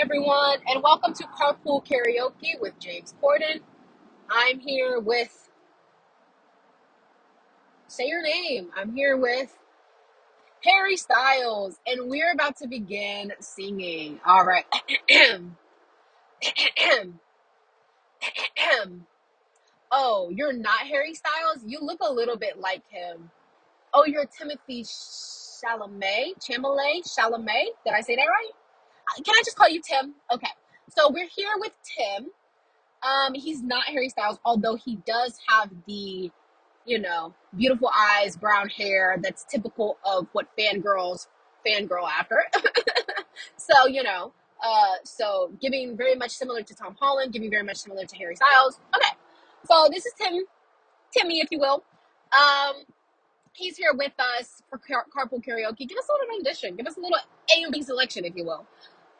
everyone, and welcome to Carpool Karaoke with James Corden. I'm here with, say your name, I'm here with Harry Styles, and we're about to begin singing. All right. oh, you're not Harry Styles? You look a little bit like him. Oh, you're Timothy Chalamet? Chalamet? Chalamet? Did I say that right? Can I just call you Tim? Okay. So we're here with Tim. Um, he's not Harry Styles, although he does have the, you know, beautiful eyes, brown hair that's typical of what fangirls fangirl after. so, you know, uh, so giving very much similar to Tom Holland, giving very much similar to Harry Styles. Okay. So this is Tim, Timmy, if you will. Um, he's here with us for car- carpool karaoke. Give us a little rendition. Give us a little A and B selection, if you will.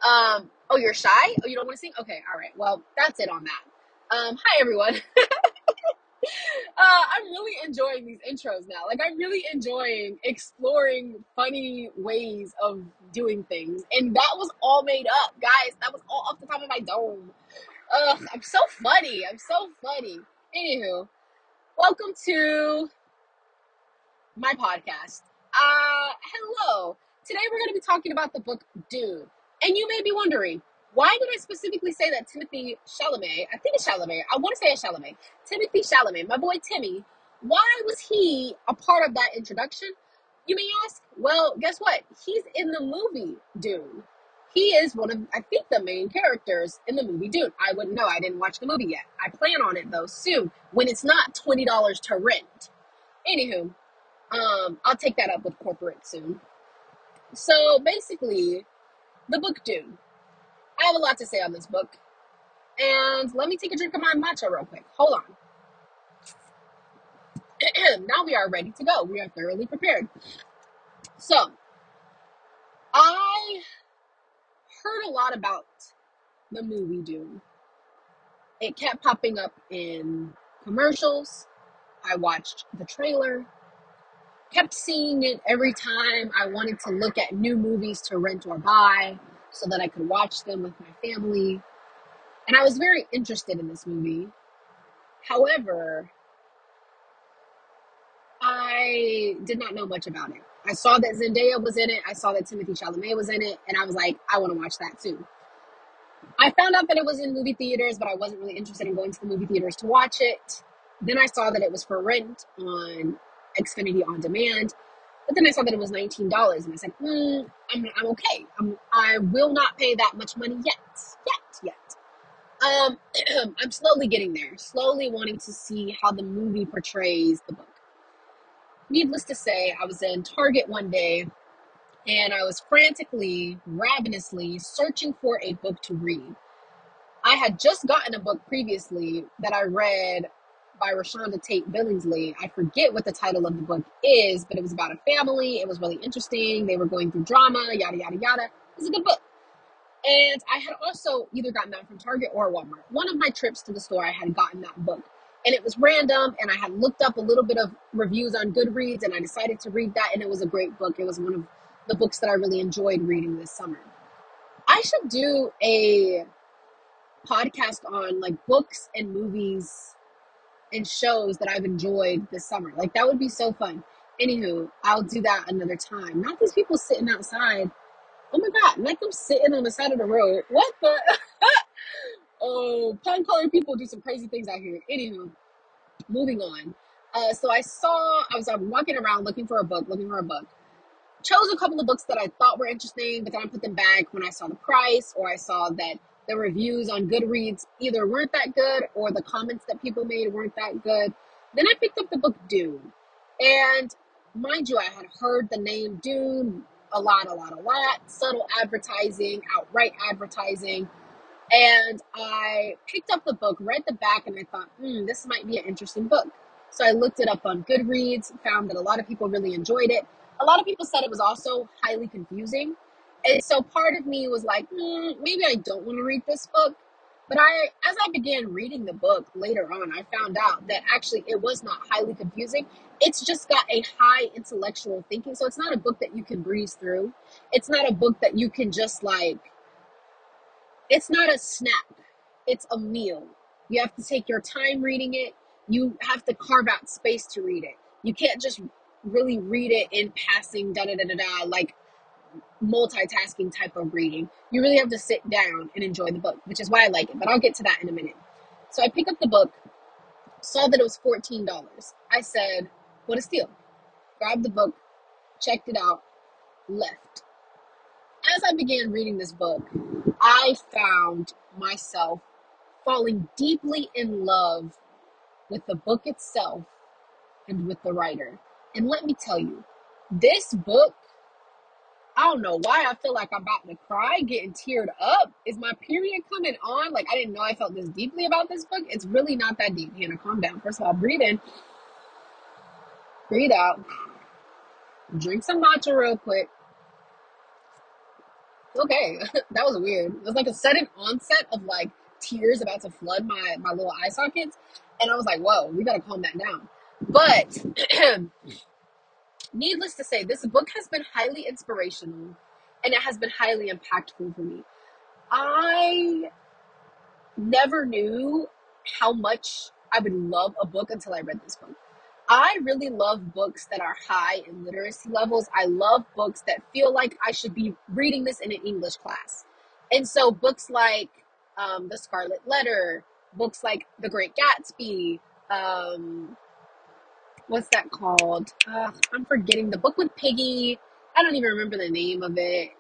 Um, oh, you're shy? Oh, you don't want to sing? Okay, all right. Well, that's it on that. Um, hi everyone. uh, I'm really enjoying these intros now. Like, I'm really enjoying exploring funny ways of doing things. And that was all made up, guys. That was all off the top of my dome. Ugh, I'm so funny. I'm so funny. Anywho, welcome to my podcast. Uh, hello. Today we're going to be talking about the book Dune. And you may be wondering, why did I specifically say that Timothy Chalamet? I think it's Chalamet. I want to say it's Chalamet. Timothy Chalamet, my boy Timmy. Why was he a part of that introduction? You may ask. Well, guess what? He's in the movie Dune. He is one of, I think, the main characters in the movie Dune. I wouldn't know. I didn't watch the movie yet. I plan on it though soon when it's not twenty dollars to rent. Anywho, um, I'll take that up with corporate soon. So basically, the book Dune. I have a lot to say on this book. And let me take a drink of my matcha real quick. Hold on. now we are ready to go. We are thoroughly prepared. So, I heard a lot about the movie Dune. It kept popping up in commercials. I watched the trailer. Kept seeing it every time I wanted to look at new movies to rent or buy so that I could watch them with my family. And I was very interested in this movie. However, I did not know much about it. I saw that Zendaya was in it, I saw that Timothy Chalamet was in it, and I was like, I want to watch that too. I found out that it was in movie theaters, but I wasn't really interested in going to the movie theaters to watch it. Then I saw that it was for rent on Xfinity on demand. But then I saw that it was $19 and I said, mm, I'm, I'm okay. I'm, I will not pay that much money yet. Yet, yet. Um, I'm slowly getting there, slowly wanting to see how the movie portrays the book. Needless to say, I was in Target one day and I was frantically, ravenously searching for a book to read. I had just gotten a book previously that I read by ReShonda Tate Billingsley. I forget what the title of the book is, but it was about a family. It was really interesting. They were going through drama, yada, yada, yada. It was a good book. And I had also either gotten that from Target or Walmart. One of my trips to the store, I had gotten that book. And it was random, and I had looked up a little bit of reviews on Goodreads, and I decided to read that, and it was a great book. It was one of the books that I really enjoyed reading this summer. I should do a podcast on like books and movies and shows that I've enjoyed this summer. Like that would be so fun. Anywho, I'll do that another time. Not these people sitting outside. Oh my god, let them sitting on the side of the road. What the? oh, palm colored people do some crazy things out here. Anywho, moving on. Uh, so I saw, I was uh, walking around looking for a book, looking for a book. Chose a couple of books that I thought were interesting, but then I put them back when I saw the price or I saw that the reviews on Goodreads either weren't that good or the comments that people made weren't that good. Then I picked up the book Dune. And mind you, I had heard the name Dune a lot, a lot, a lot. Subtle advertising, outright advertising. And I picked up the book, read the back, and I thought, hmm, this might be an interesting book. So I looked it up on Goodreads, found that a lot of people really enjoyed it. A lot of people said it was also highly confusing. And so part of me was like, mm, maybe I don't want to read this book. But I, as I began reading the book later on, I found out that actually it was not highly confusing. It's just got a high intellectual thinking. So it's not a book that you can breeze through. It's not a book that you can just like It's not a snack, it's a meal. You have to take your time reading it. You have to carve out space to read it. You can't just really read it in passing, da da da da da, like multitasking type of reading. You really have to sit down and enjoy the book, which is why I like it. But I'll get to that in a minute. So I pick up the book, saw that it was $14. I said, what a steal. Grabbed the book, checked it out, left. As I began reading this book, I found myself falling deeply in love with the book itself and with the writer. And let me tell you, this book, I don't know why I feel like I'm about to cry, getting teared up. Is my period coming on? Like, I didn't know I felt this deeply about this book. It's really not that deep. Hannah, calm down. First of all, breathe in, breathe out, drink some matcha real quick. Okay, that was weird. It was like a sudden onset of like tears about to flood my, my little eye sockets. And I was like, whoa, we gotta calm that down. But needless to say, this book has been highly inspirational and it has been highly impactful for me. I never knew how much I would love a book until I read this book. I really love books that are high in literacy levels. I love books that feel like I should be reading this in an English class. And so, books like um, The Scarlet Letter, books like The Great Gatsby, um, what's that called? I'm forgetting the book with Piggy. I don't even remember the name of it.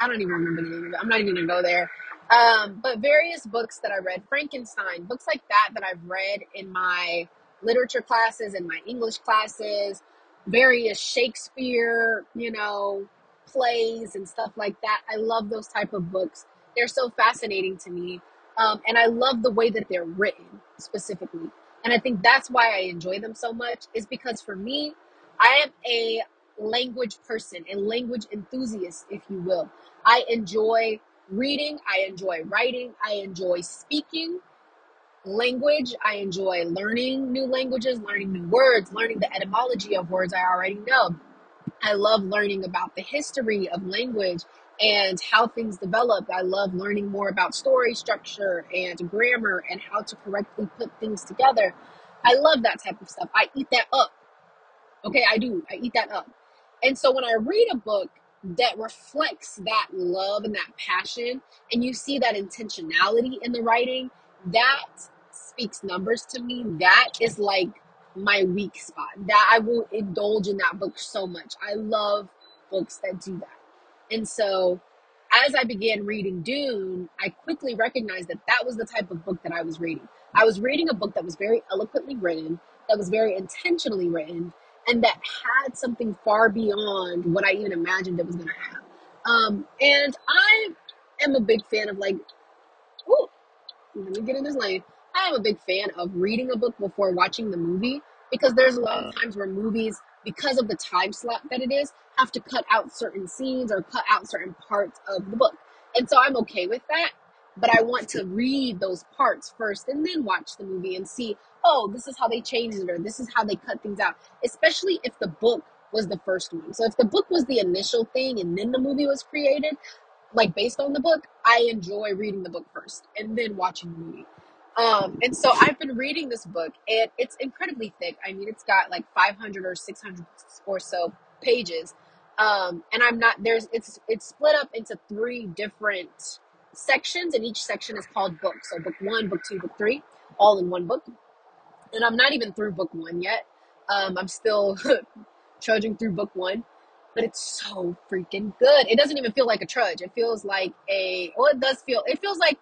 I don't even remember the name of it. I'm not even gonna go there. Um, but various books that I read, Frankenstein, books like that that I've read in my literature classes and my English classes, various Shakespeare, you know, plays and stuff like that. I love those type of books. They're so fascinating to me. Um, and I love the way that they're written specifically. And I think that's why I enjoy them so much, is because for me, I am a language person, a language enthusiast, if you will. I enjoy reading, I enjoy writing, I enjoy speaking language. I enjoy learning new languages, learning new words, learning the etymology of words I already know. I love learning about the history of language and how things developed. I love learning more about story structure and grammar and how to correctly put things together. I love that type of stuff. I eat that up. Okay, I do. I eat that up. And so when I read a book that reflects that love and that passion, and you see that intentionality in the writing, that speaks numbers to me. That is like my weak spot. That I will indulge in that book so much. I love books that do that. And so as I began reading Dune, I quickly recognized that that was the type of book that I was reading. I was reading a book that was very eloquently written, that was very intentionally written, and that had something far beyond what I even imagined it was going to have. Um, and I am a big fan of like, ooh, let me get in this lane. I am a big fan of reading a book before watching the movie because there's a lot of times where movies, because of the time slot that it is, have to cut out certain scenes or cut out certain parts of the book. And so I'm okay with that. But I want to read those parts first and then watch the movie and see, oh, this is how they changed it or this is how they cut things out. Especially if the book was the first one. So if the book was the initial thing and then the movie was created, like based on the book, I enjoy reading the book first and then watching the movie. Um, and so I've been reading this book, and it's incredibly thick. I mean, it's got like 500 or 600 or so pages. Um, and I'm not there's it's it's split up into three different sections, and each section is called book. So book one, book two, book three, all in one book. And I'm not even through book one yet. Um, I'm still trudging through book one, but it's so freaking good. It doesn't even feel like a trudge. It feels like a well, it does feel. It feels like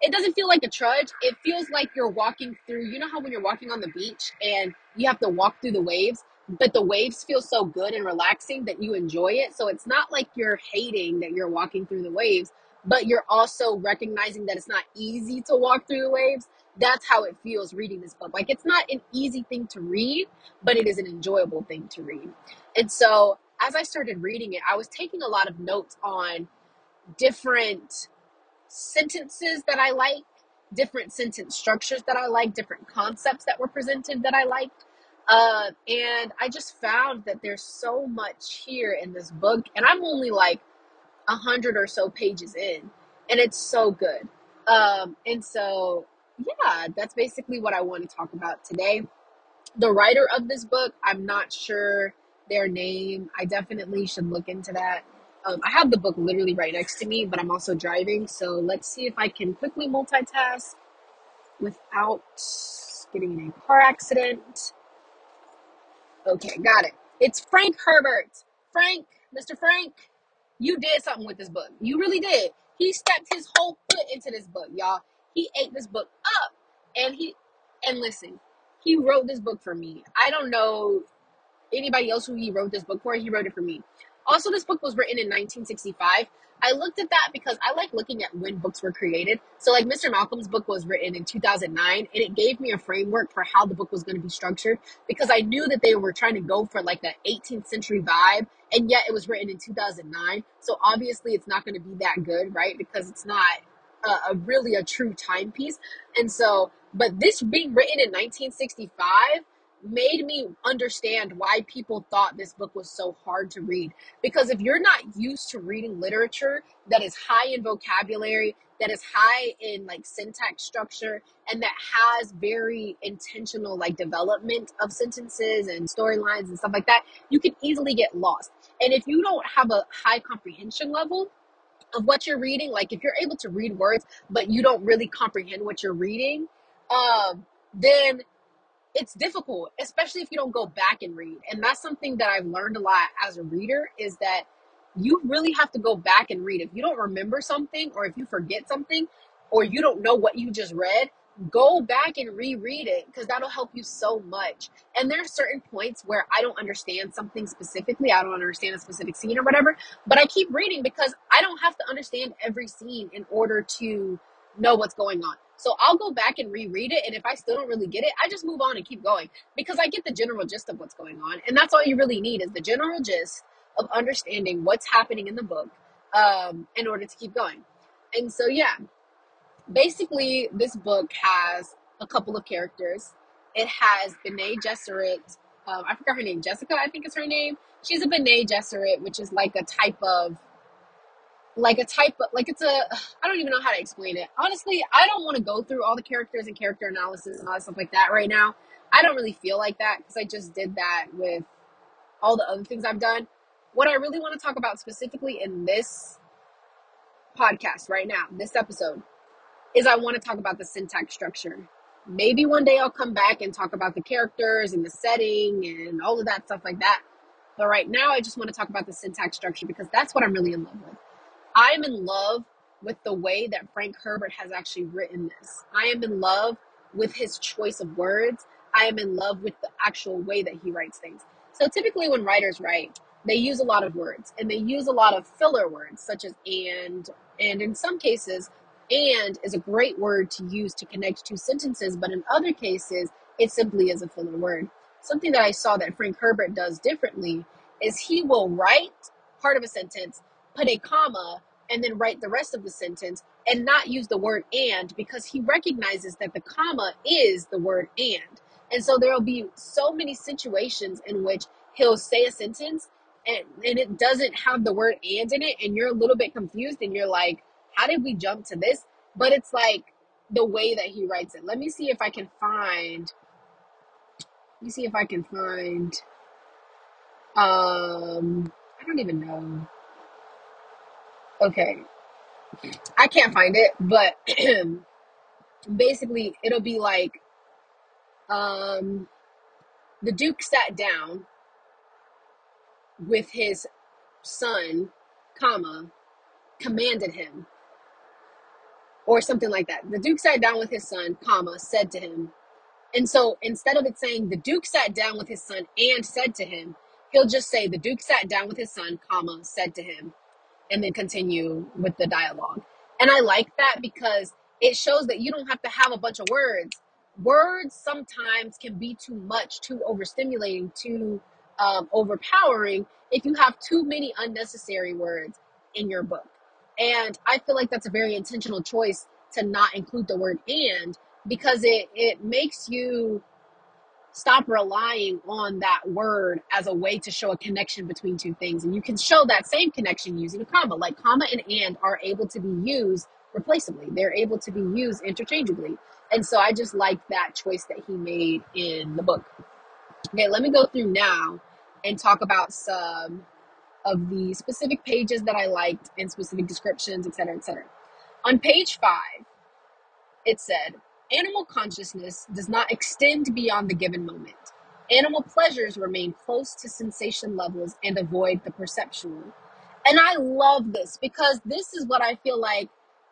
it doesn't feel like a trudge. It feels like you're walking through, you know how when you're walking on the beach and you have to walk through the waves, but the waves feel so good and relaxing that you enjoy it. So it's not like you're hating that you're walking through the waves, but you're also recognizing that it's not easy to walk through the waves. That's how it feels reading this book. Like it's not an easy thing to read, but it is an enjoyable thing to read. And so as I started reading it, I was taking a lot of notes on different sentences that I like, different sentence structures that I like, different concepts that were presented that I liked. Uh, and I just found that there's so much here in this book, and I'm only like a hundred or so pages in. and it's so good. Um, and so, yeah, that's basically what I want to talk about today. The writer of this book, I'm not sure their name. I definitely should look into that. Um, I have the book literally right next to me, but I'm also driving. So let's see if I can quickly multitask without getting in a car accident. Okay, got it. It's Frank Herbert. Frank, Mr. Frank, you did something with this book. You really did. He stepped his whole foot into this book, y'all. He ate this book up. And he and listen, he wrote this book for me. I don't know anybody else who he wrote this book for. He wrote it for me. Also, this book was written in 1965. I looked at that because I like looking at when books were created. So, like Mr. Malcolm's book was written in 2009, and it gave me a framework for how the book was going to be structured because I knew that they were trying to go for like the 18th century vibe, and yet it was written in 2009. So, obviously, it's not going to be that good, right? Because it's not a, a really a true timepiece. And so, but this being written in 1965 made me understand why people thought this book was so hard to read. Because if you're not used to reading literature that is high in vocabulary, that is high in like syntax structure, and that has very intentional like development of sentences and storylines and stuff like that, you can easily get lost. And if you don't have a high comprehension level, of what you're reading, like if you're able to read words but you don't really comprehend what you're reading, um, then it's difficult, especially if you don't go back and read. And that's something that I've learned a lot as a reader is that you really have to go back and read. If you don't remember something or if you forget something or you don't know what you just read, go back and reread it because that'll help you so much. And there are certain points where I don't understand something specifically. I don't understand a specific scene or whatever, but I keep reading because I don't have to understand every scene in order to know what's going on. So I'll go back and reread it. And if I still don't really get it, I just move on and keep going because I get the general gist of what's going on. And that's all you really need is the general gist of understanding what's happening in the book um, in order to keep going. And so, yeah, basically, this book has a couple of characters. It has Bene Gesserit. Um, I forgot her name. Jessica, I think is her name. She's a Bene Gesserit, which is like a type of like a type of like it's a I don't even know how to explain it. Honestly, I don't want to go through all the characters and character analysis and all that stuff like that right now. I don't really feel like that because I just did that with all the other things I've done. What I really want to talk about specifically in this podcast right now, this episode, is I want to talk about the syntax structure. Maybe one day I'll come back and talk about the characters and the setting and all of that stuff like that. But right now, I just want to talk about the syntax structure because that's what I'm really in love with. I am in love with the way that Frank Herbert has actually written this. I am in love with his choice of words. I am in love with the actual way that he writes things. So typically, when writers write, they use a lot of words and they use a lot of filler words such as and, and in some cases, and is a great word to use to connect two sentences, but in other cases, it simply is a filler word. Something that I saw that Frank Herbert does differently is he will write part of a sentence put a comma and then write the rest of the sentence and not use the word and because he recognizes that the comma is the word and. And so there will be so many situations in which he'll say a sentence and, and it doesn't have the word and in it and you're a little bit confused and you're like, how did we jump to this? But it's like the way that he writes it. Let me see if I can find let me see if I can find um I don't even know. Okay, I can't find it, but basically it'll be like um the duke sat down with his son, comma, commanded him or something like that. The duke sat down with his son, comma, said to him. And so instead of it saying the duke sat down with his son and said to him, he'll just say the duke sat down with his son, comma, said to him and then continue with the dialogue. And I like that because it shows that you don't have to have a bunch of words. Words sometimes can be too much, too overstimulating, too um, overpowering if you have too many unnecessary words in your book. And I feel like that's a very intentional choice to not include the word and because it, it makes you stop relying on that word as a way to show a connection between two things. And you can show that same connection using a comma. Like comma and and are able to be used replaceably. They're able to be used interchangeably. And so I just like that choice that he made in the book. Okay, let me go through now and talk about some of the specific pages that I liked and specific descriptions, et cetera, et cetera. On page five, it said, Animal consciousness does not extend beyond the given moment. Animal pleasures remain close to sensation levels and avoid the perceptual. And I love this because this is what I feel like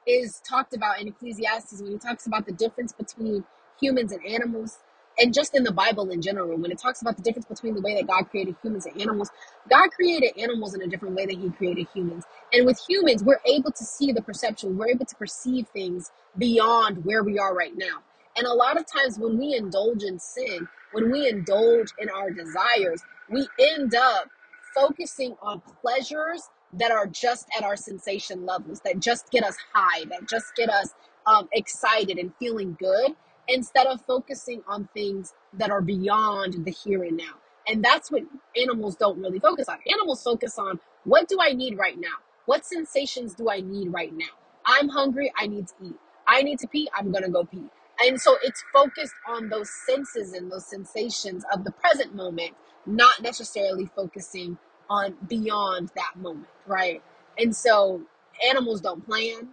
is talked about in Ecclesiastes when he talks about the difference between humans and animals. And just in the Bible in general, when it talks about the difference between the way that God created humans and animals, God created animals in a different way than He created humans. And with humans, we're able to see the perception, we're able to perceive things beyond where we are right now. And a lot of times when we indulge in sin, when we indulge in our desires, we end up focusing on pleasures that are just at our sensation levels, that just get us high, that just get us um, excited and feeling good, instead of focusing on things that are beyond the here and now. And that's what animals don't really focus on. Animals focus on what do I need right now? What sensations do I need right now? I'm hungry, I need to eat. I need to pee, I'm gonna go pee. And so it's focused on those senses and those sensations of the present moment, not necessarily focusing on beyond that moment, right? And so animals don't plan.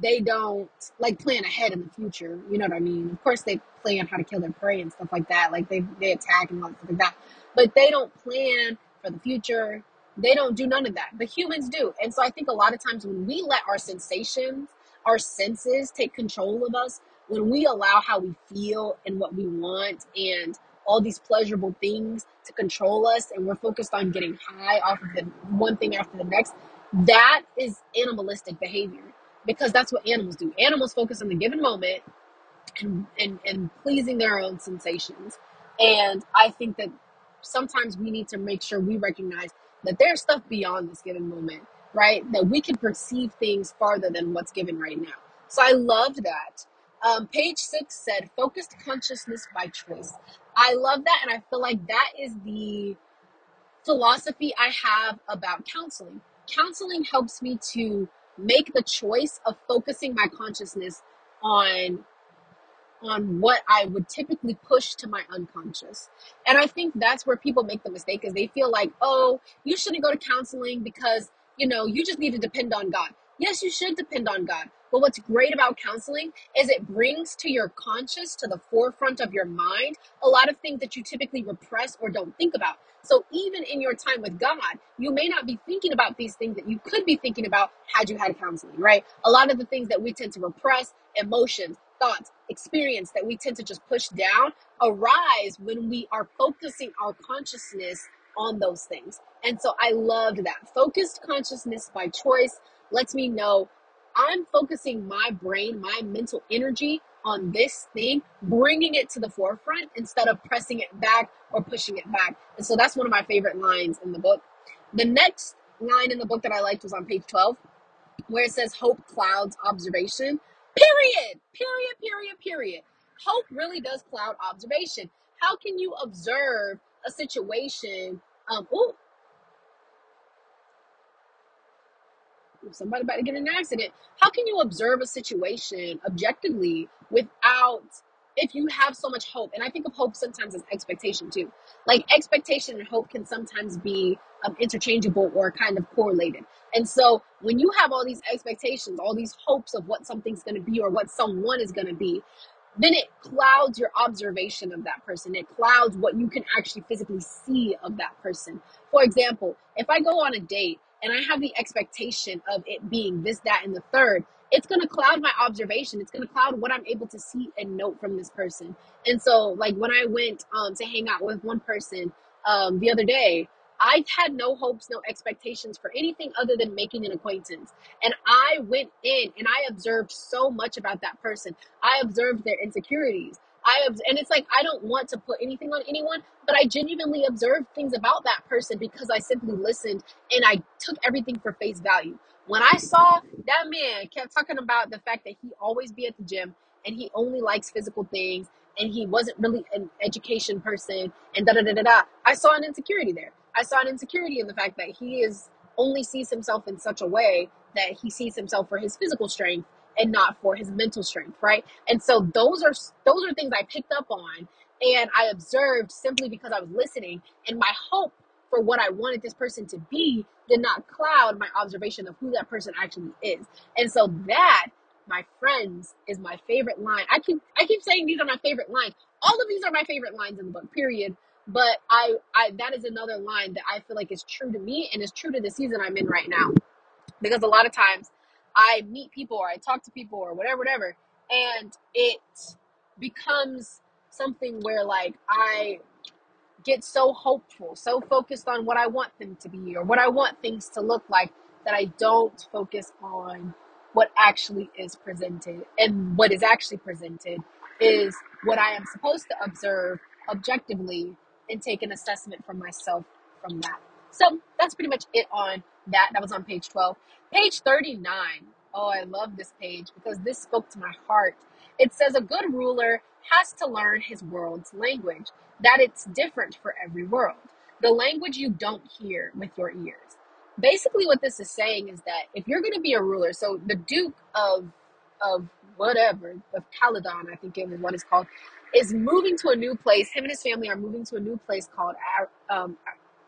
They don't like plan ahead in the future. You know what I mean? Of course, they plan how to kill their prey and stuff like that. Like they they attack and all stuff like that, but they don't plan for the future. They don't do none of that. But humans do. And so I think a lot of times when we let our sensations, our senses take control of us, when we allow how we feel and what we want and all these pleasurable things to control us and we're focused on getting high off of the one thing after the next, that is animalistic behavior because that's what animals do. Animals focus on the given moment and, and, and pleasing their own sensations. And I think that sometimes we need to make sure we recognize that there's stuff beyond this given moment, right? That we can perceive things farther than what's given right now. So I loved that. Um, page six said focused consciousness by choice. I love that. And I feel like that is the philosophy I have about counseling. Counseling helps me to make the choice of focusing my consciousness on on what I would typically push to my unconscious. And I think that's where people make the mistake is they feel like, "Oh, you shouldn't go to counseling because, you know, you just need to depend on God." Yes, you should depend on God. But what's great about counseling is it brings to your conscious, to the forefront of your mind, a lot of things that you typically repress or don't think about. So even in your time with God, you may not be thinking about these things that you could be thinking about had you had counseling, right? A lot of the things that we tend to repress, emotions, thoughts, experience that we tend to just push down arise when we are focusing our consciousness on those things. And so I loved that. Focused consciousness by choice lets me know I'm focusing my brain, my mental energy on this thing, bringing it to the forefront instead of pressing it back or pushing it back. And so that's one of my favorite lines in the book. The next line in the book that I liked was on page 12, where it says, Hope clouds observation. Period. Period. Period. Period. Hope really does cloud observation. How can you observe a situation? Um, oh, somebody about to get in an accident. How can you observe a situation objectively without if you have so much hope? And I think of hope sometimes as expectation too. Like expectation and hope can sometimes be um, interchangeable or kind of correlated. And so when you have all these expectations, all these hopes of what something's going to be or what someone is going to be, then it clouds your observation of that person. It clouds what you can actually physically see of that person. For example, if I go on a date and I have the expectation of it being this, that, and the third, it's going to cloud my observation. It's going to cloud what I'm able to see and note from this person. And so, like when I went um, to hang out with one person um, the other day, I had no hopes, no expectations for anything other than making an acquaintance. And I went in and I observed so much about that person. I observed their insecurities. I and it's like I don't want to put anything on anyone, but I genuinely observed things about that person because I simply listened and I took everything for face value. When I saw that man kept talking about the fact that he always be at the gym and he only likes physical things and he wasn't really an education person and da da da da da, I saw an insecurity there. I saw an insecurity in the fact that he is only sees himself in such a way that he sees himself for his physical strength and not for his mental strength, right? And so those are those are things I picked up on and I observed simply because I was listening and my hope for what I wanted this person to be did not cloud my observation of who that person actually is. And so that my friends is my favorite line. I keep I keep saying these are my favorite lines. All of these are my favorite lines in the book, period. But I, I that is another line that I feel like is true to me and is true to the season I'm in right now. Because a lot of times I meet people or I talk to people or whatever, whatever, and it becomes something where like I get so hopeful, so focused on what I want them to be or what I want things to look like that I don't focus on what actually is presented. And what is actually presented is what I am supposed to observe objectively and take an assessment for myself from that. So that's pretty much it on that. That was on page 12. Page 39. Oh, I love this page because this spoke to my heart. It says a good ruler has to learn his world's language, that it's different for every world. The language you don't hear with your ears. Basically, what this is saying is that if you're going to be a ruler, so the Duke of of whatever of Caladan, I think it was what it's called, is moving to a new place. Him and his family are moving to a new place called um,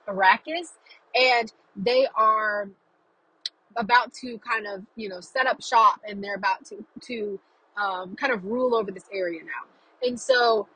Arrakis, and they are about to kind of you know set up shop, and they're about to to um, kind of rule over this area now. And so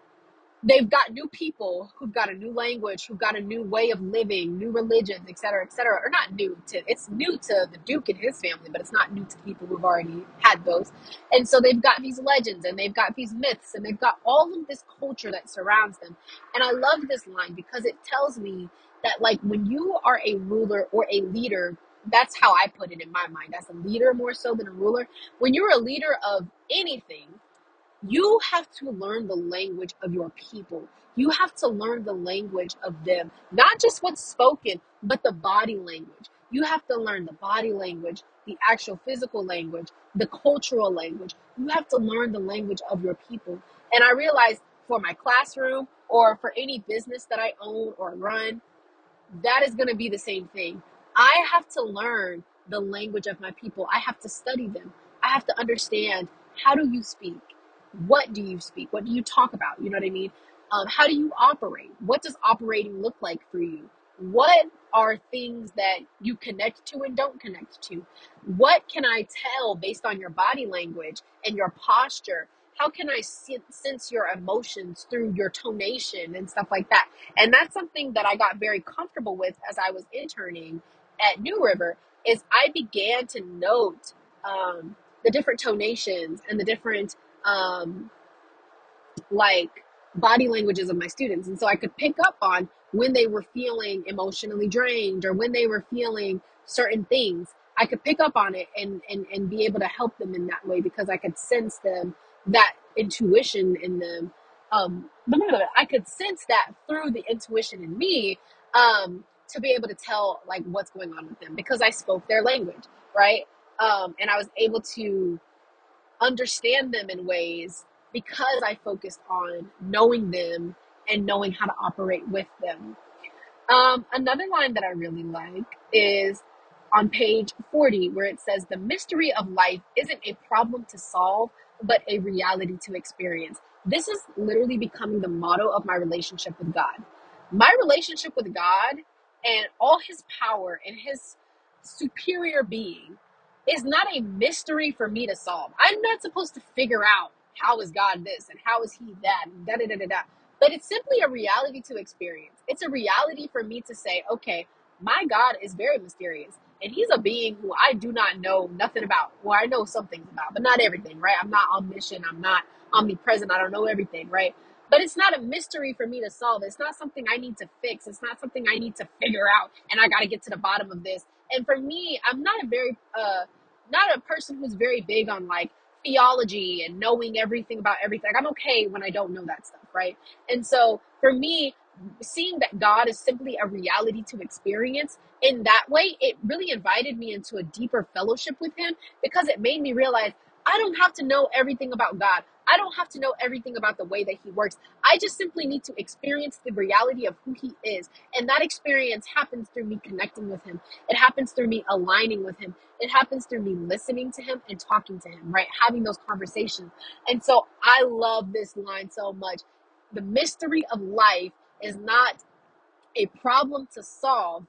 they've got new people who've got a new language, who've got a new way of living, new religions, et cetera, et cetera. Or not new to, it's new to the Duke and his family, but it's not new to people who've already had those. And so they've got these legends and they've got these myths and they've got all of this culture that surrounds them. And I love this line because it tells me that like when you are a ruler or a leader, that's how I put it in my mind as a leader more so than a ruler. When you're a leader of anything, you have to learn the language of your people. You have to learn the language of them, not just what's spoken, but the body language. You have to learn the body language, the actual physical language, the cultural language. You have to learn the language of your people. And I realized for my classroom or for any business that I own or run, that is going to be the same thing. I have to learn the language of my people. I have to study them. I have to understand how do you speak? What do you speak? What do you talk about? You know what I mean? Um, how do you operate? What does operating look like for you? What are things that you connect to and don't connect to? What can I tell based on your body language and your posture? How can I sense your emotions through your tonation and stuff like that? And that's something that I got very comfortable with as I was interning at New River. Is I began to note um, the different tonations and the different um, like body languages of my students. And so I could pick up on when they were feeling emotionally drained or when they were feeling certain things. I could pick up on it and, and, and be able to help them in that way because I could sense them, that intuition in them. Um, I could sense that through the intuition in me um, to be able to tell like what's going on with them because I spoke their language, right? Um, and I was able to understand them in ways because I focused on knowing them and knowing how to operate with them. Um, another line that I really like is on page 40, where it says, The mystery of life isn't a problem to solve, but a reality to experience. This is literally becoming the motto of my relationship with God. My relationship with God and all his power and his superior being is not a mystery for me to solve. I'm not supposed to figure out how is God this and how is he that da da da da da. But it's simply a reality to experience. It's a reality for me to say, okay, my God is very mysterious. And he's a being who I do not know nothing about. Well, I know some things about, but not everything, right? I'm not omniscient. I'm not omnipresent. I don't know everything, right? But it's not a mystery for me to solve. It's not something I need to fix. It's not something I need to figure out. And I got to get to the bottom of this. And for me, I'm not a very, uh, not a person who's very big on like theology and knowing everything about everything. I'm okay when I don't know that stuff, right? And so for me, seeing that God is simply a reality to experience in that way, it really invited me into a deeper fellowship with Him because it made me realize I don't have to know everything about God. I don't have to know everything about the way that he works. I just simply need to experience the reality of who he is. And that experience happens through me connecting with him. It happens through me aligning with him. It happens through me listening to him and talking to him, right? Having those conversations. And so I love this line so much. The mystery of life is not a problem to solve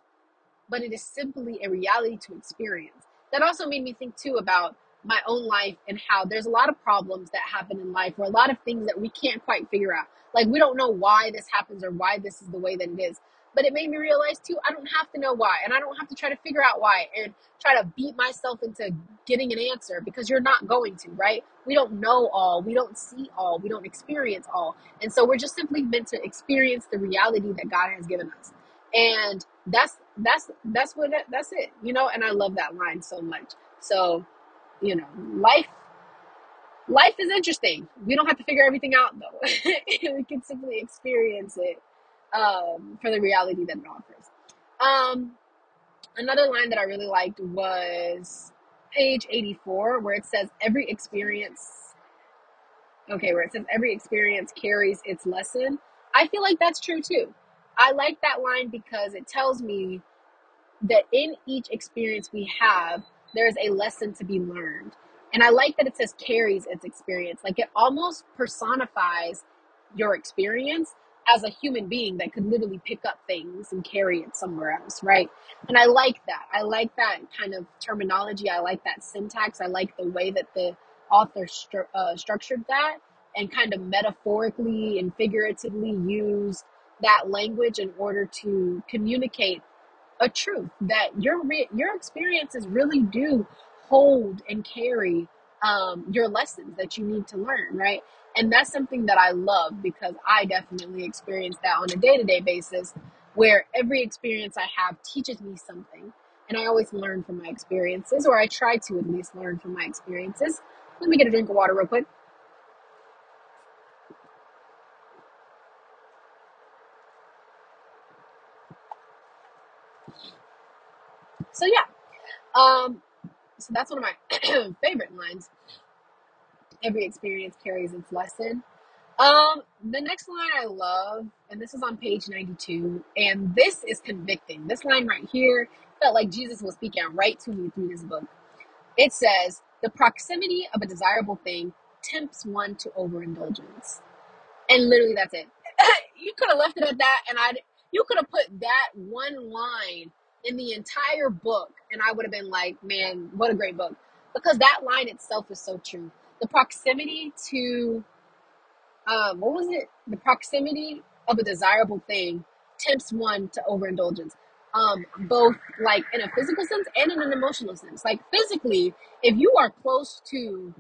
but it is simply a reality to experience. That also made me think too about my own life and how there's a lot of problems that happen in life or a lot of things that we can't quite figure out. Like we don't know why this happens or why this is the way that it is. But it made me realize too, I don't have to know why and I don't have to try to figure out why and try to beat myself into getting an answer because you're not going to, right? We don't know all, we don't see all, we don't experience all. And so we're just simply meant to experience the reality that God has given us. And that's that's that's what that's it you know and i love that line so much so you know life life is interesting we don't have to figure everything out though we can simply experience it um, for the reality that it offers um, another line that i really liked was page 84 where it says every experience okay where it says every experience carries its lesson i feel like that's true too i like that line because it tells me that in each experience we have, there's a lesson to be learned. And I like that it says carries its experience. Like it almost personifies your experience as a human being that could literally pick up things and carry it somewhere else, right? And I like that. I like that kind of terminology. I like that syntax. I like the way that the author stru- uh, structured that and kind of metaphorically and figuratively used that language in order to communicate a truth that your re- your experiences really do hold and carry um, your lessons that you need to learn, right? And that's something that I love because I definitely experience that on a day to day basis, where every experience I have teaches me something, and I always learn from my experiences, or I try to at least learn from my experiences. Let me get a drink of water real quick. So yeah, um, so that's one of my favorite lines. Every experience carries its lesson Um, the next line I love, and this is on page 92, and this is convicting. This line right here felt like Jesus was speaking right to me through this book. It says, The proximity of a desirable thing tempts one to overindulgence. And literally, that's it. you could have left it at that, and I'd, you could have put that one line in the entire book, and I would have been like, man, what a great book. Because that line itself is so true. The proximity to um, what was it? The proximity of a desirable thing tempts one to overindulgence. Um, both like in a physical sense and in an emotional sense. Like physically, if you are close to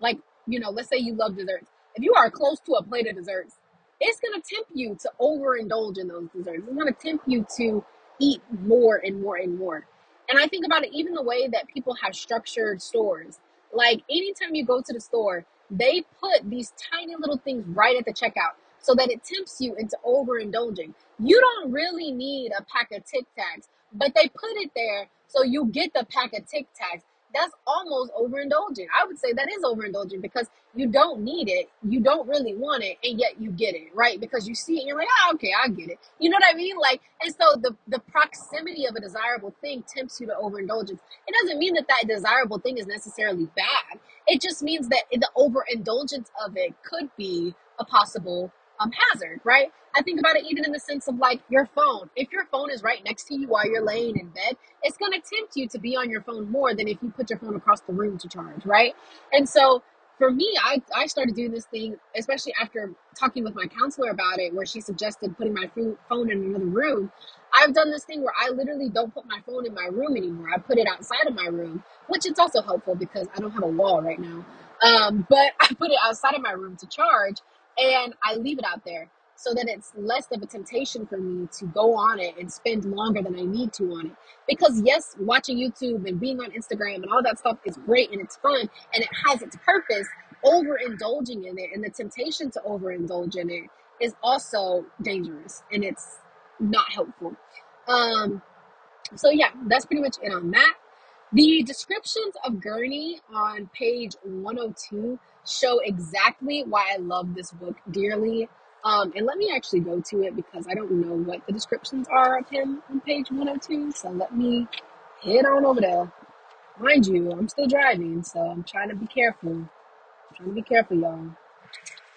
like, you know, let's say you love desserts. If you are close to a plate of desserts, it's to tempt you to overindulge in those desserts. It's to tempt you to eat more and more and more. And I think about it even the way that people have structured stores. Like anytime you go to the store, they put these tiny little things right at the checkout so that it tempts you into overindulging. You don't really need a pack of Tic Tacs, but they put it there so you get the pack of Tic Tacs that's almost overindulgent. I would say that is overindulgent because you don't need it, you don't really want it, and yet you get it, right? Because you see it, and you're like, ah, okay, I get it. You know what I mean? Like, and so the the proximity of a desirable thing tempts you to overindulgence. It doesn't mean that that desirable thing is necessarily bad. It just means that the overindulgence of it could be a possible um, hazard, right? I think about it even in the sense of like your phone. If your phone is right next to you while you're laying in bed, it's going to tempt you to be on your phone more than if you put your phone across the room to charge, right? And so for me, I, I started doing this thing, especially after talking with my counselor about it, where she suggested putting my phone in another room. I've done this thing where I literally don't put my phone in my room anymore. I put it outside of my room, which it's also helpful because I don't have a wall right now. Um, but I put it outside of my room to charge and I leave it out there so that it's less of a temptation for me to go on it and spend longer than I need to on it. Because yes, watching YouTube and being on Instagram and all that stuff is great and it's fun and it has its purpose. Overindulging in it and the temptation to overindulge in it is also dangerous and it's not helpful. Um, so yeah, that's pretty much it on that. The descriptions of Gurney on page 102 show exactly why I love this book dearly. Um, and let me actually go to it because I don't know what the descriptions are of him on page 102. So let me head on over there. Mind you, I'm still driving, so I'm trying to be careful. I'm trying to be careful, y'all.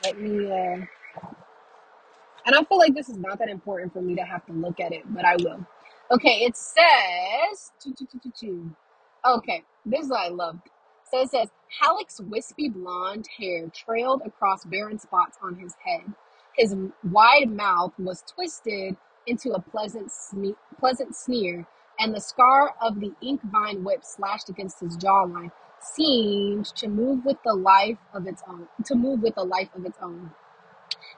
Let me uh, And I feel like this is not that important for me to have to look at it, but I will. Okay, it says. Okay, this is what I love. So it says Halleck's wispy blonde hair trailed across barren spots on his head. His wide mouth was twisted into a pleasant, sne- pleasant sneer, and the scar of the inkvine whip slashed against his jawline seemed to move with the life of its own. To move with a life of its own.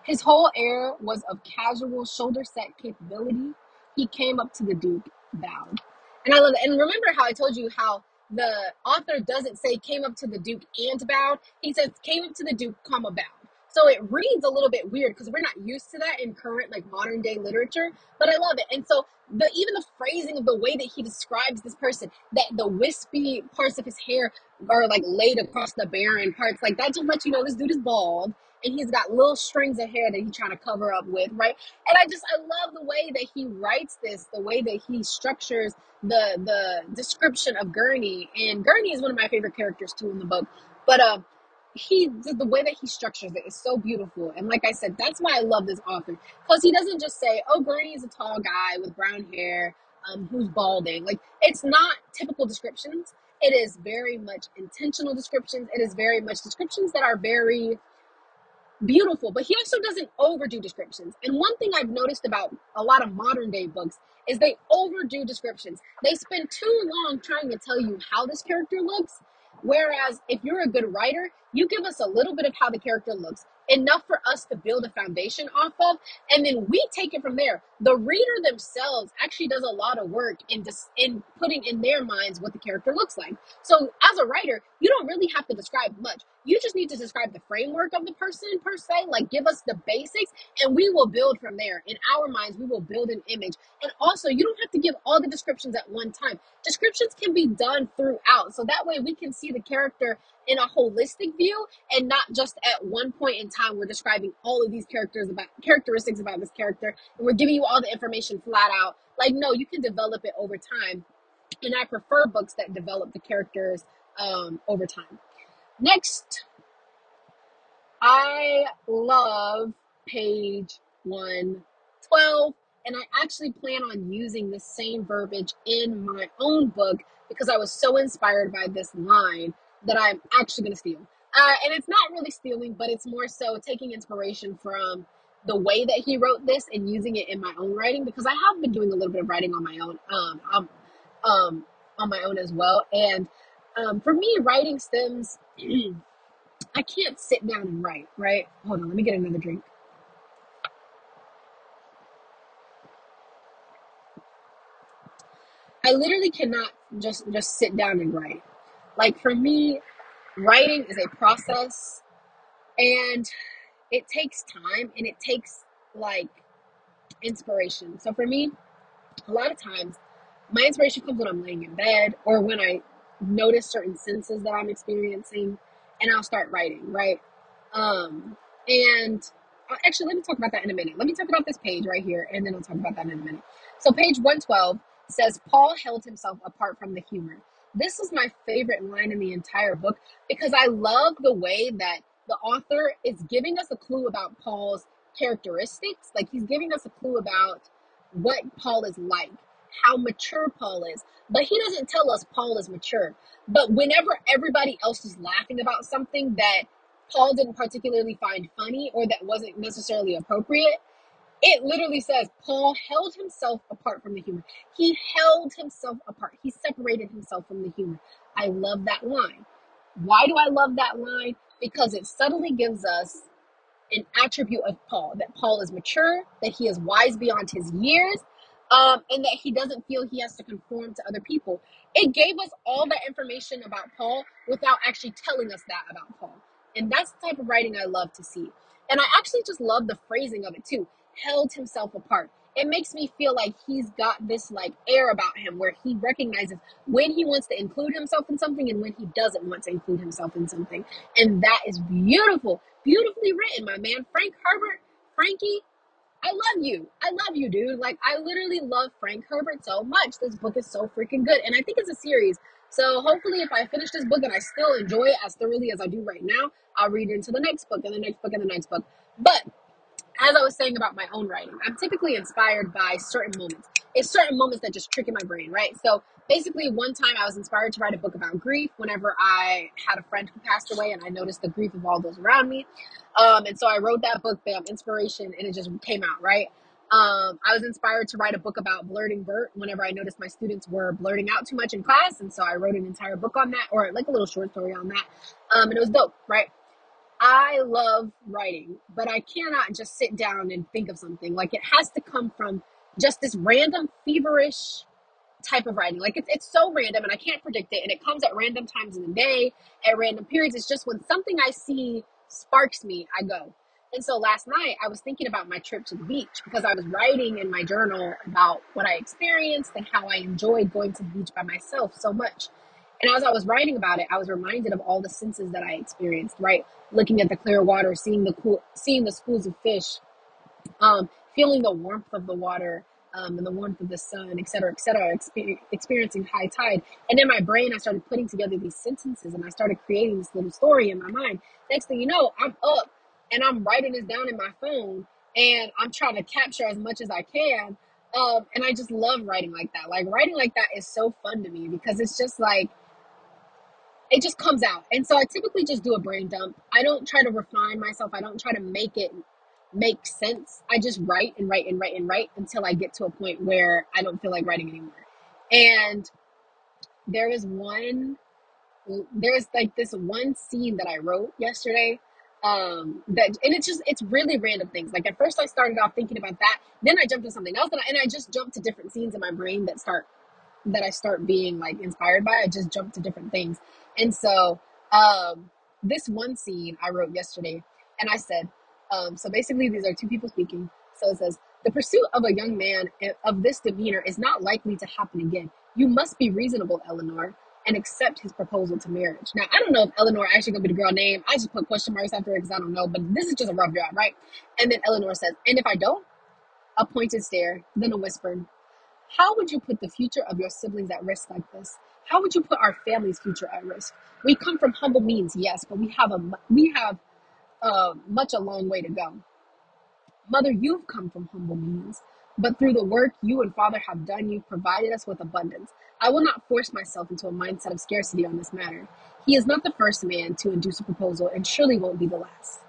His whole air was of casual, shoulder set capability. He came up to the Duke, bowed. And I love it. And remember how I told you how the author doesn't say came up to the Duke and bowed. He says came up to the Duke, comma, bowed. So it reads a little bit weird because we're not used to that in current like modern day literature, but I love it. And so the even the phrasing of the way that he describes this person, that the wispy parts of his hair are like laid across the barren parts, like that just lets you know this dude is bald and he's got little strings of hair that he's trying to cover up with, right? And I just I love the way that he writes this, the way that he structures the the description of Gurney. And Gurney is one of my favorite characters too in the book. But um he the, way that he structures it is so beautiful. And like I said, that's why I love this author. Because he doesn't just say, Oh, Gurney is a tall guy with brown hair, um, who's balding. Like it's not typical descriptions. It is very much intentional descriptions. It is very much descriptions that are very beautiful, but he also doesn't overdo descriptions. And one thing I've noticed about a lot of modern day books is they overdo descriptions. They spend too long trying to tell you how this character looks. Whereas if you're a good writer, you give us a little bit of how the character looks, enough for us to build a foundation off of, and then we take it from there. The reader themselves actually does a lot of work in dis- in putting in their minds what the character looks like. So as a writer, you don't really have to describe much you just need to describe the framework of the person per se, like give us the basics, and we will build from there. In our minds, we will build an image. And also, you don't have to give all the descriptions at one time. Descriptions can be done throughout. So that way we can see the character in a holistic view and not just at one point in time we're describing all of these characters about characteristics about this character and we're giving you all the information flat out. Like no, you can develop it over time. And I prefer books that develop the characters um, over time. Next I love page 112, and I actually plan on using the same verbiage in my own book because I was so inspired by this line that I'm actually going to steal. Uh, and it's not really stealing, but it's more so taking inspiration from the way that he wrote this and using it in my own writing because I have been doing a little bit of writing on my own, um, um, um on my own as well. And um, for me, writing stems I can't sit down and write, right? Hold on, let me get another drink. I literally cannot just just sit down and write. Like for me, writing is a process and it takes time and it takes like inspiration. So for me, a lot of times my inspiration comes when I'm laying in bed or when I notice certain senses that I'm experiencing and I'll start writing, right? Um, and uh, actually, let me talk about that in a minute. Let me talk about this page right here, and then I'll talk about that in a minute. So, page 112 says, Paul held himself apart from the humor. This is my favorite line in the entire book because I love the way that the author is giving us a clue about Paul's characteristics. Like, he's giving us a clue about what Paul is like, how mature Paul is. But he doesn't tell us Paul is mature. But whenever everybody else is laughing about something that Paul didn't particularly find funny or that wasn't necessarily appropriate. It literally says Paul held himself apart from the humor. He held himself apart. He separated himself from the humor. I love that line. Why do I love that line? Because it subtly gives us an attribute of Paul that Paul is mature, that he is wise beyond his years, um, and that he doesn't feel he has to conform to other people. It gave us all that information about Paul without actually telling us that about Paul. And that's the type of writing I love to see. And I actually just love the phrasing of it too. Held himself apart. it makes me feel like he's got this like air about him where he recognizes when he wants to include himself in something and when he doesn't want to include himself in something. And that is beautiful, beautifully written, my man. Frank Herbert, Frankie, I love you. I love you, dude. Like, I literally love Frank Herbert so much. This book is so freaking good. And I think it's a series. So hopefully, if I finish this book and I still enjoy it as thoroughly as I do right now, I'll read into the next book and the next book and the next book. But as I was saying about my own writing, I'm typically inspired by certain moments. It's certain moments that just trick in my brain, right? So basically, one time I was inspired to write a book about grief whenever I had a friend who passed away and I noticed the grief of all those around me. Um, and so I wrote that book, bam, inspiration, and it just came out, right? Um, I was inspired to write a book about blurting Bert whenever I noticed my students were blurting out too much in class. And so I wrote an entire book on that, or like a little short story on that. Um, and it was dope, right? I love writing, but I cannot just sit down and think of something. Like it has to come from just this random feverish type of writing. Like it's it's so random and I can't predict it and it comes at random times in the day, at random periods. It's just when something I see sparks me, I go. And so last night I was thinking about my trip to the beach because I was writing in my journal about what I experienced and how I enjoyed going to the beach by myself so much. And as I was writing about it, I was reminded of all the senses that I experienced, right? Looking at the clear water, seeing the cool, seeing the schools of fish, um, feeling the warmth of the water um, and the warmth of the sun, et cetera, et cetera, exper- experiencing high tide. And in my brain, I started putting together these sentences and I started creating this little story in my mind. Next thing you know, I'm up and I'm writing this down in my phone and I'm trying to capture as much as I can. Um, and I just love writing like that. Like writing like that is so fun to me because it's just like, it just comes out. And so I typically just do a brain dump. I don't try to refine myself. I don't try to make it make sense. I just write and write and write and write until I get to a point where I don't feel like writing anymore. And there was one there's like this one scene that I wrote yesterday um that and it's just it's really random things like at first i started off thinking about that then i jumped to something else and I, and I just jumped to different scenes in my brain that start that I start being like inspired by. I just jump to different things. And so um this one scene I wrote yesterday and I said, um, so basically these are two people speaking. So it says, the pursuit of a young man of this demeanor is not likely to happen again. You must be reasonable, Eleanor, and accept his proposal to marriage. Now, I don't know if Eleanor actually gonna be the girl name. I just put question marks after it because I don't know, but this is just a rough draft, right? And then Eleanor says, and if I don't, a pointed stare, then a whisper, how would you put the future of your siblings at risk like this? How would you put our family's future at risk? We come from humble means, yes, but we have a we have uh, much a long way to go. Mother, you've come from humble means, but through the work you and Father have done, you've provided us with abundance. I will not force myself into a mindset of scarcity on this matter. He is not the first man to induce a proposal, and surely won't be the last.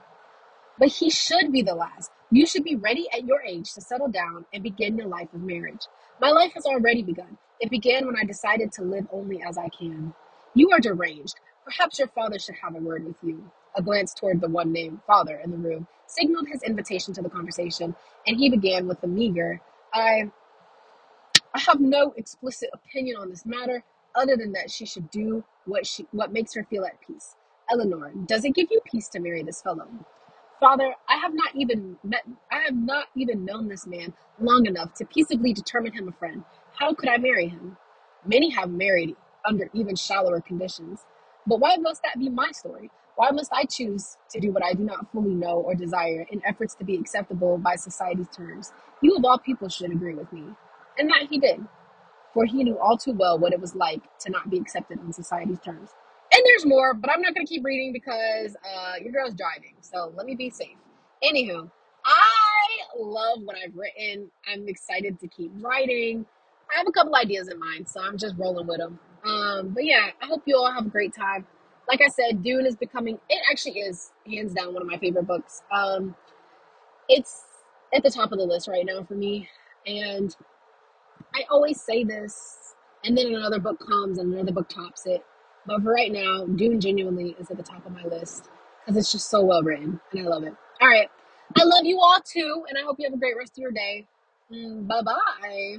But he should be the last. You should be ready at your age to settle down and begin your life of marriage. My life has already begun. It began when I decided to live only as I can. You are deranged. Perhaps your father should have a word with you. A glance toward the one named father in the room signaled his invitation to the conversation, and he began with a meager, I I have no explicit opinion on this matter other than that she should do what she what makes her feel at peace. Eleanor, does it give you peace to marry this fellow? Father, I have not even met, I have not even known this man long enough to peaceably determine him a friend. How could I marry him? Many have married under even shallower conditions. But why must that be my story? Why must I choose to do what I do not fully know or desire in efforts to be acceptable by society's terms? You of all people should agree with me. And that he did, for he knew all too well what it was like to not be accepted on society's terms. And there's more, but I'm not going to keep reading because uh, your girl's driving. So let me be safe. Anywho, I love what I've written. I'm excited to keep writing. I have a couple ideas in mind, so I'm just rolling with them. Um, but yeah, I hope you all have a great time. Like I said, Dune is becoming, it actually is hands down one of my favorite books. Um, it's at the top of the list right now for me. And I always say this, and then another book comes and another book tops it. But for right now, Dune genuinely is at the top of my list because it's just so well written and I love it. All right. I love you all too, and I hope you have a great rest of your day. Mm, bye bye.